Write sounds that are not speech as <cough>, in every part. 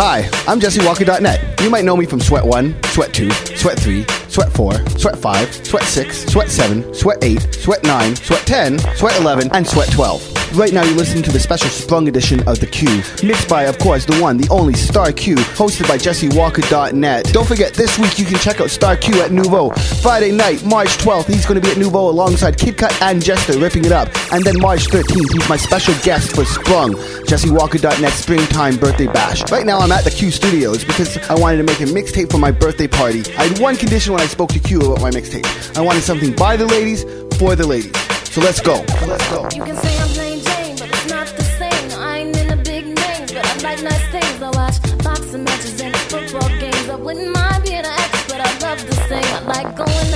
Hi, I'm JesseWalker.net. You might know me from Sweat 1, Sweat 2, Sweat 3, Sweat 4, Sweat 5, Sweat 6, Sweat 7, Sweat 8, Sweat 9, Sweat 10, Sweat 11, and Sweat 12. Right now, you're listening to the special Sprung edition of The Q, mixed by, of course, the one, the only Star Q, hosted by JesseWalker.net. Don't forget, this week you can check out Star Q at Nouveau. Friday night, March 12th, he's going to be at Nouveau alongside Kid Cut and Jester, ripping it up. And then March 13th, he's my special guest for Sprung, JesseWalker.net Springtime Birthday Bash. Right now, I'm at the Q Studios because I wanted to make a mixtape for my birthday party. I had one condition when I spoke to Q about my mixtape. I wanted something by the ladies, for the ladies. So let's go. Let's go. You can say I'm plain Jane, but it's not the same. I ain't in big but I like nice things. I watch boxing matches and football games. I wouldn't mind being an actress, but I love. I like going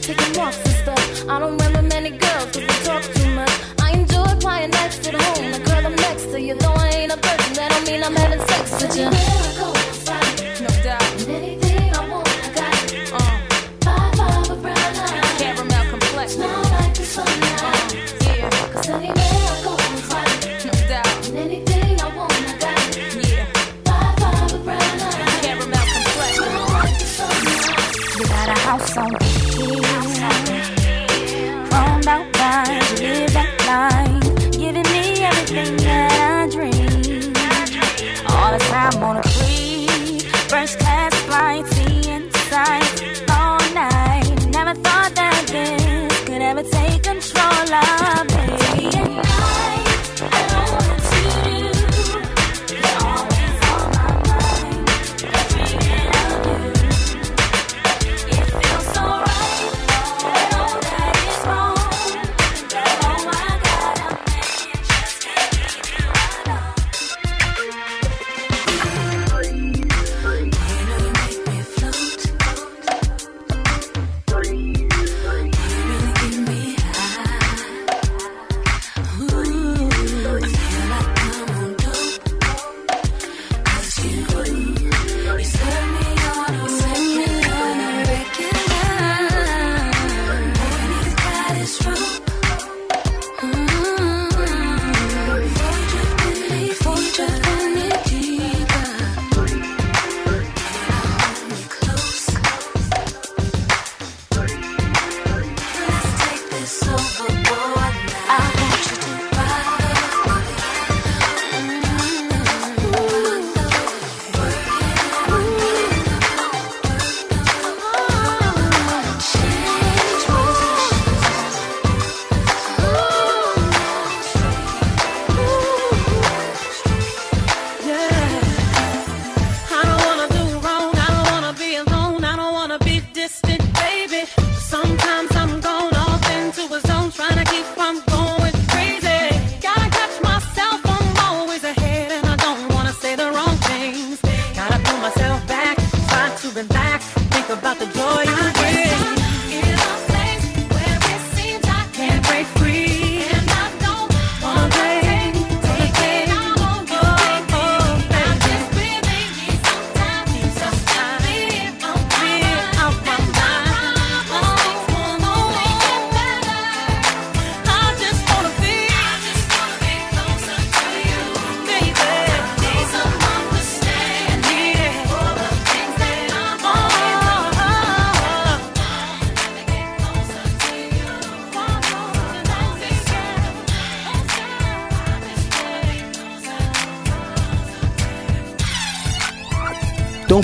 taking walks and stuff. I don't remember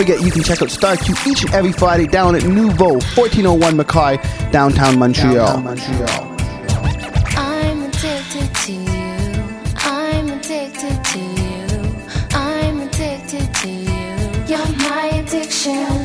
forget you can check out Star Q each and every Friday down at Nouveau, 1401 Mackay, downtown Montreal. I'm addicted to you. I'm addicted to you. I'm addicted to you. You're my addiction.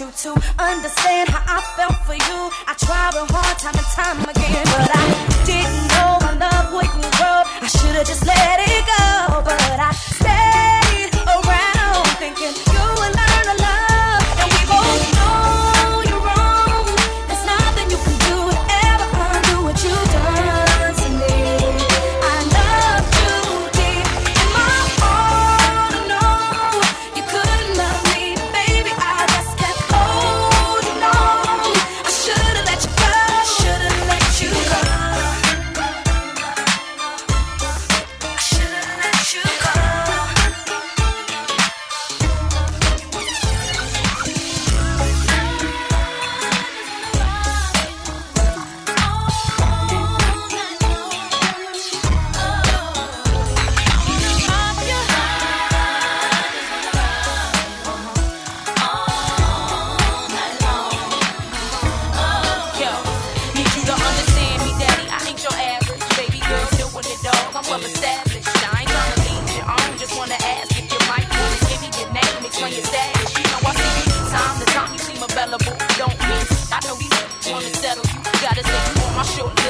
want you to understand how I felt for you. I tried real hard time and time again.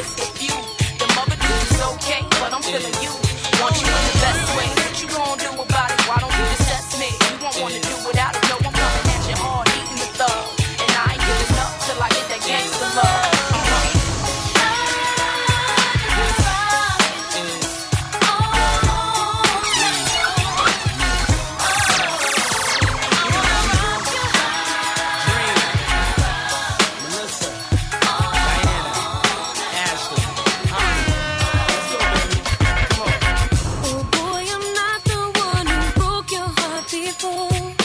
Thank you. before.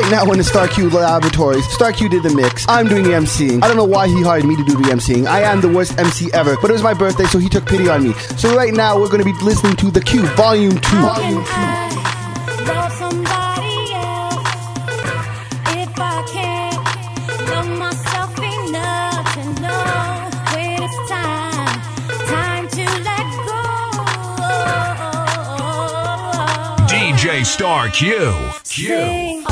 right now in the Star Q laboratories. Star Q did the mix. I'm doing the MCing. I don't know why he hired me to do the MCing. I am the worst MC ever, but it was my birthday, so he took pity on me. So right now we're going to be listening to The Q Volume 2. Star Q. Q.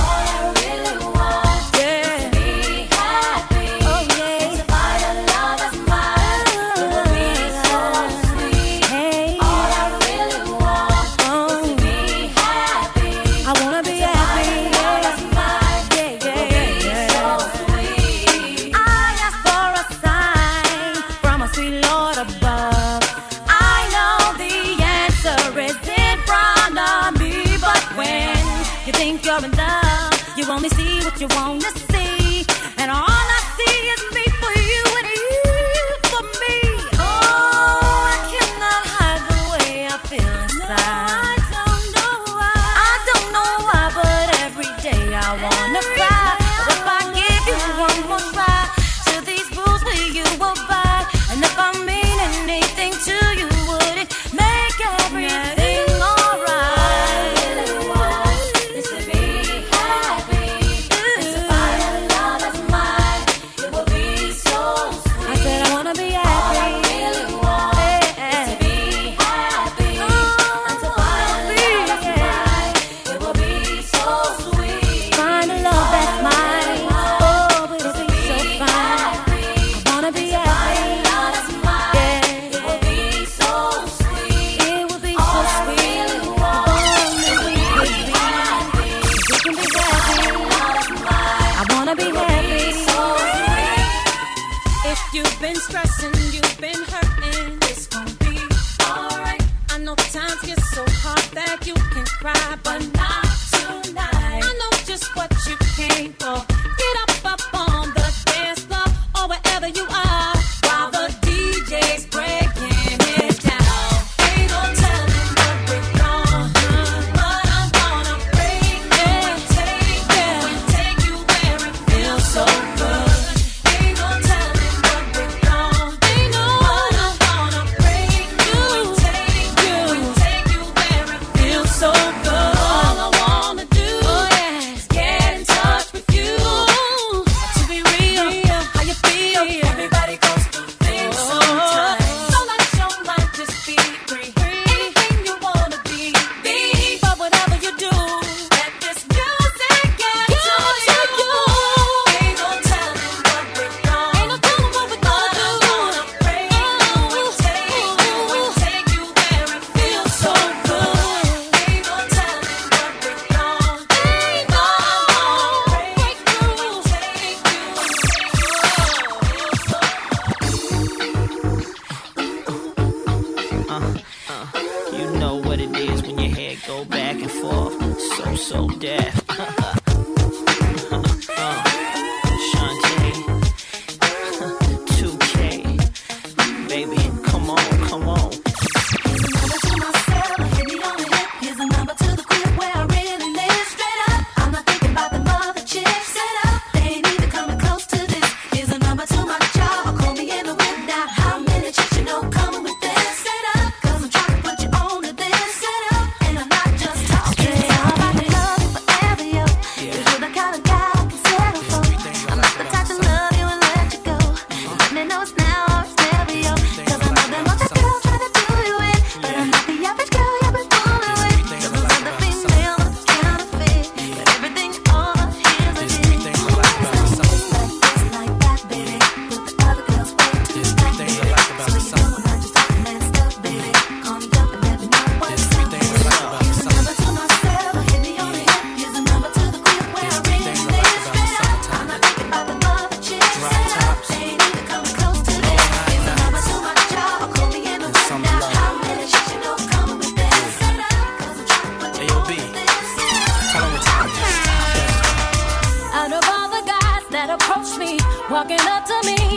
to me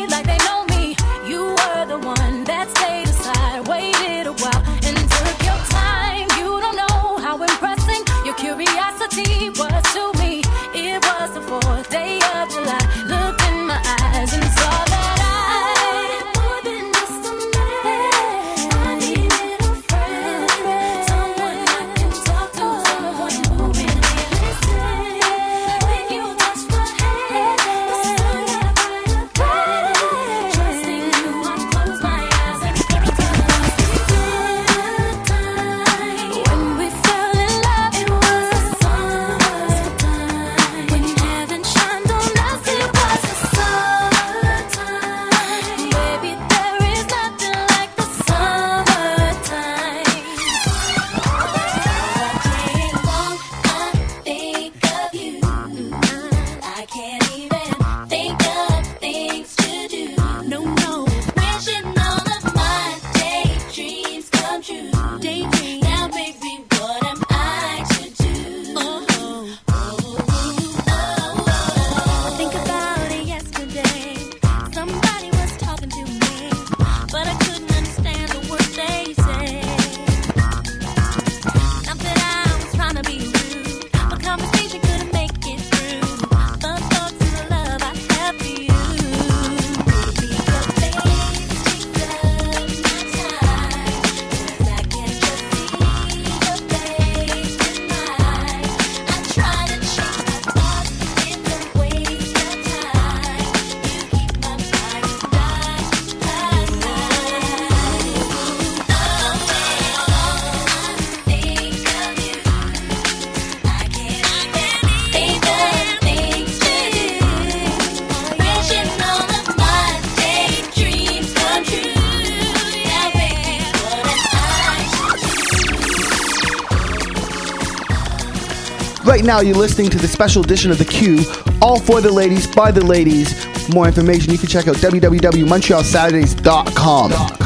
Right now, you're listening to the special edition of The Q, all for the ladies, by the ladies. For more information, you can check out www.montrealsaturdays.com.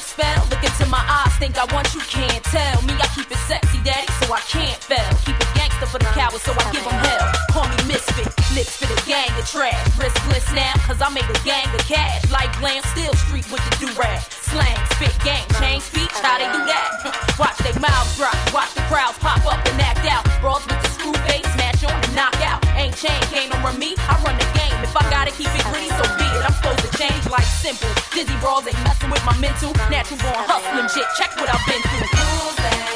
spell. Look into my eyes, think I want you can't tell. Me, I keep it sexy, daddy, so I can't fail. Keep it gangster for the cowards, so I give them hell. Call me misfit, lips for the gang of trash. Riskless now, cause I make a gang of cash. Like glam, still street with the do-rag. Slang, spit, gang, change speech, how they do that? <laughs> watch their mouths drop, watch the crowds pop up and act out. Brawls with the screw face, smash on and knock out. Ain't chain game over me, I run the game. If I gotta keep it greasy change life simple. Dizzy brawls ain't messing with my mental. Natural born hustling shit. Check what I've been through.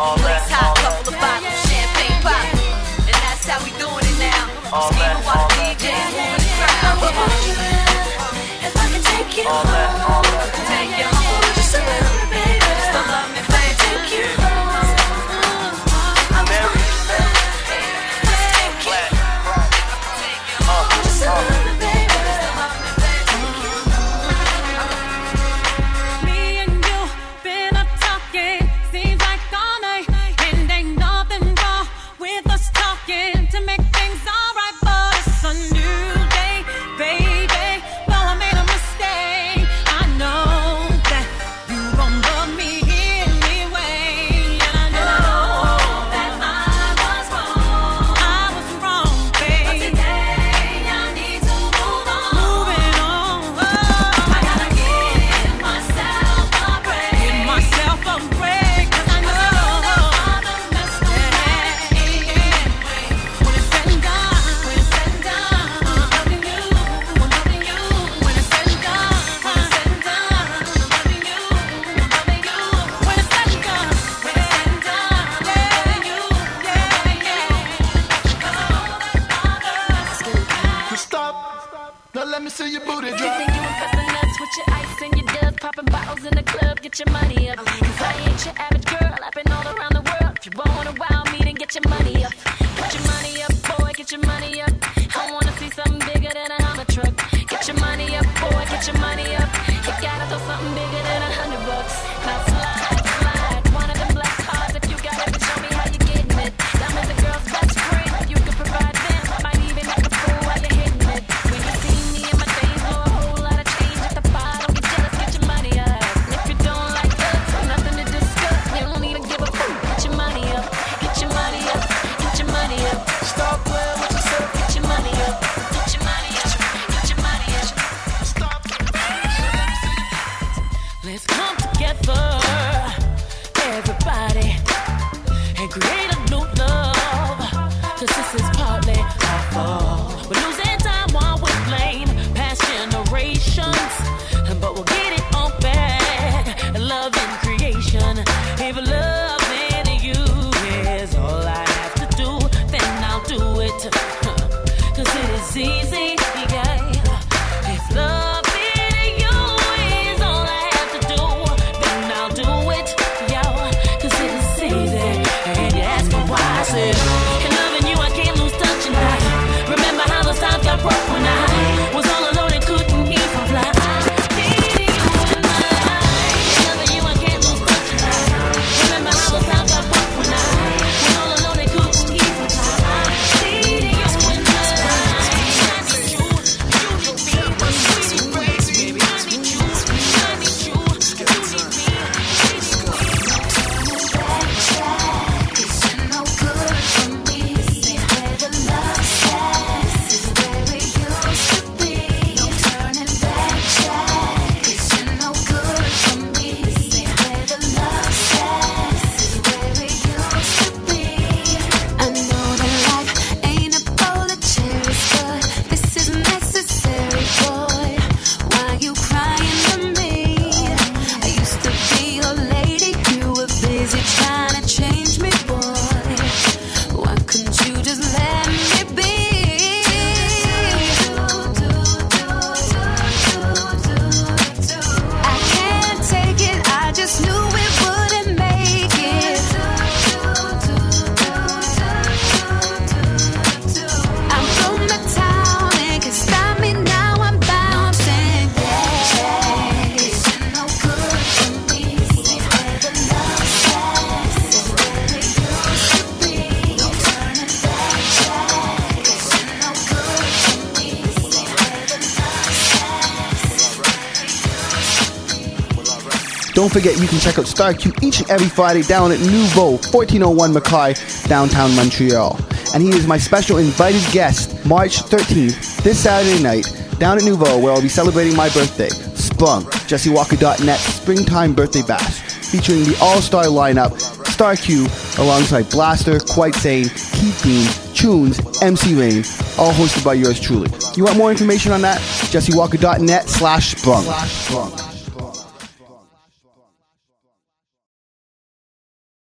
All that, couple of bottles, champagne. And that's how we doing it now. All that. If I can take you home, take you home. Just a little Don't forget you can check out Star Q each and every Friday down at Nouveau, 1401 Mackay, downtown Montreal. And he is my special invited guest March 13th, this Saturday night, down at Nouveau, where I'll be celebrating my birthday. Sprung JesseWalker.net Springtime Birthday Bash, featuring the all-star lineup Star Q alongside Blaster, Quite Sane, Keith Bean, Tunes, MC Rain, all hosted by yours truly. You want more information on that? JesseWalker.net slash Sprung.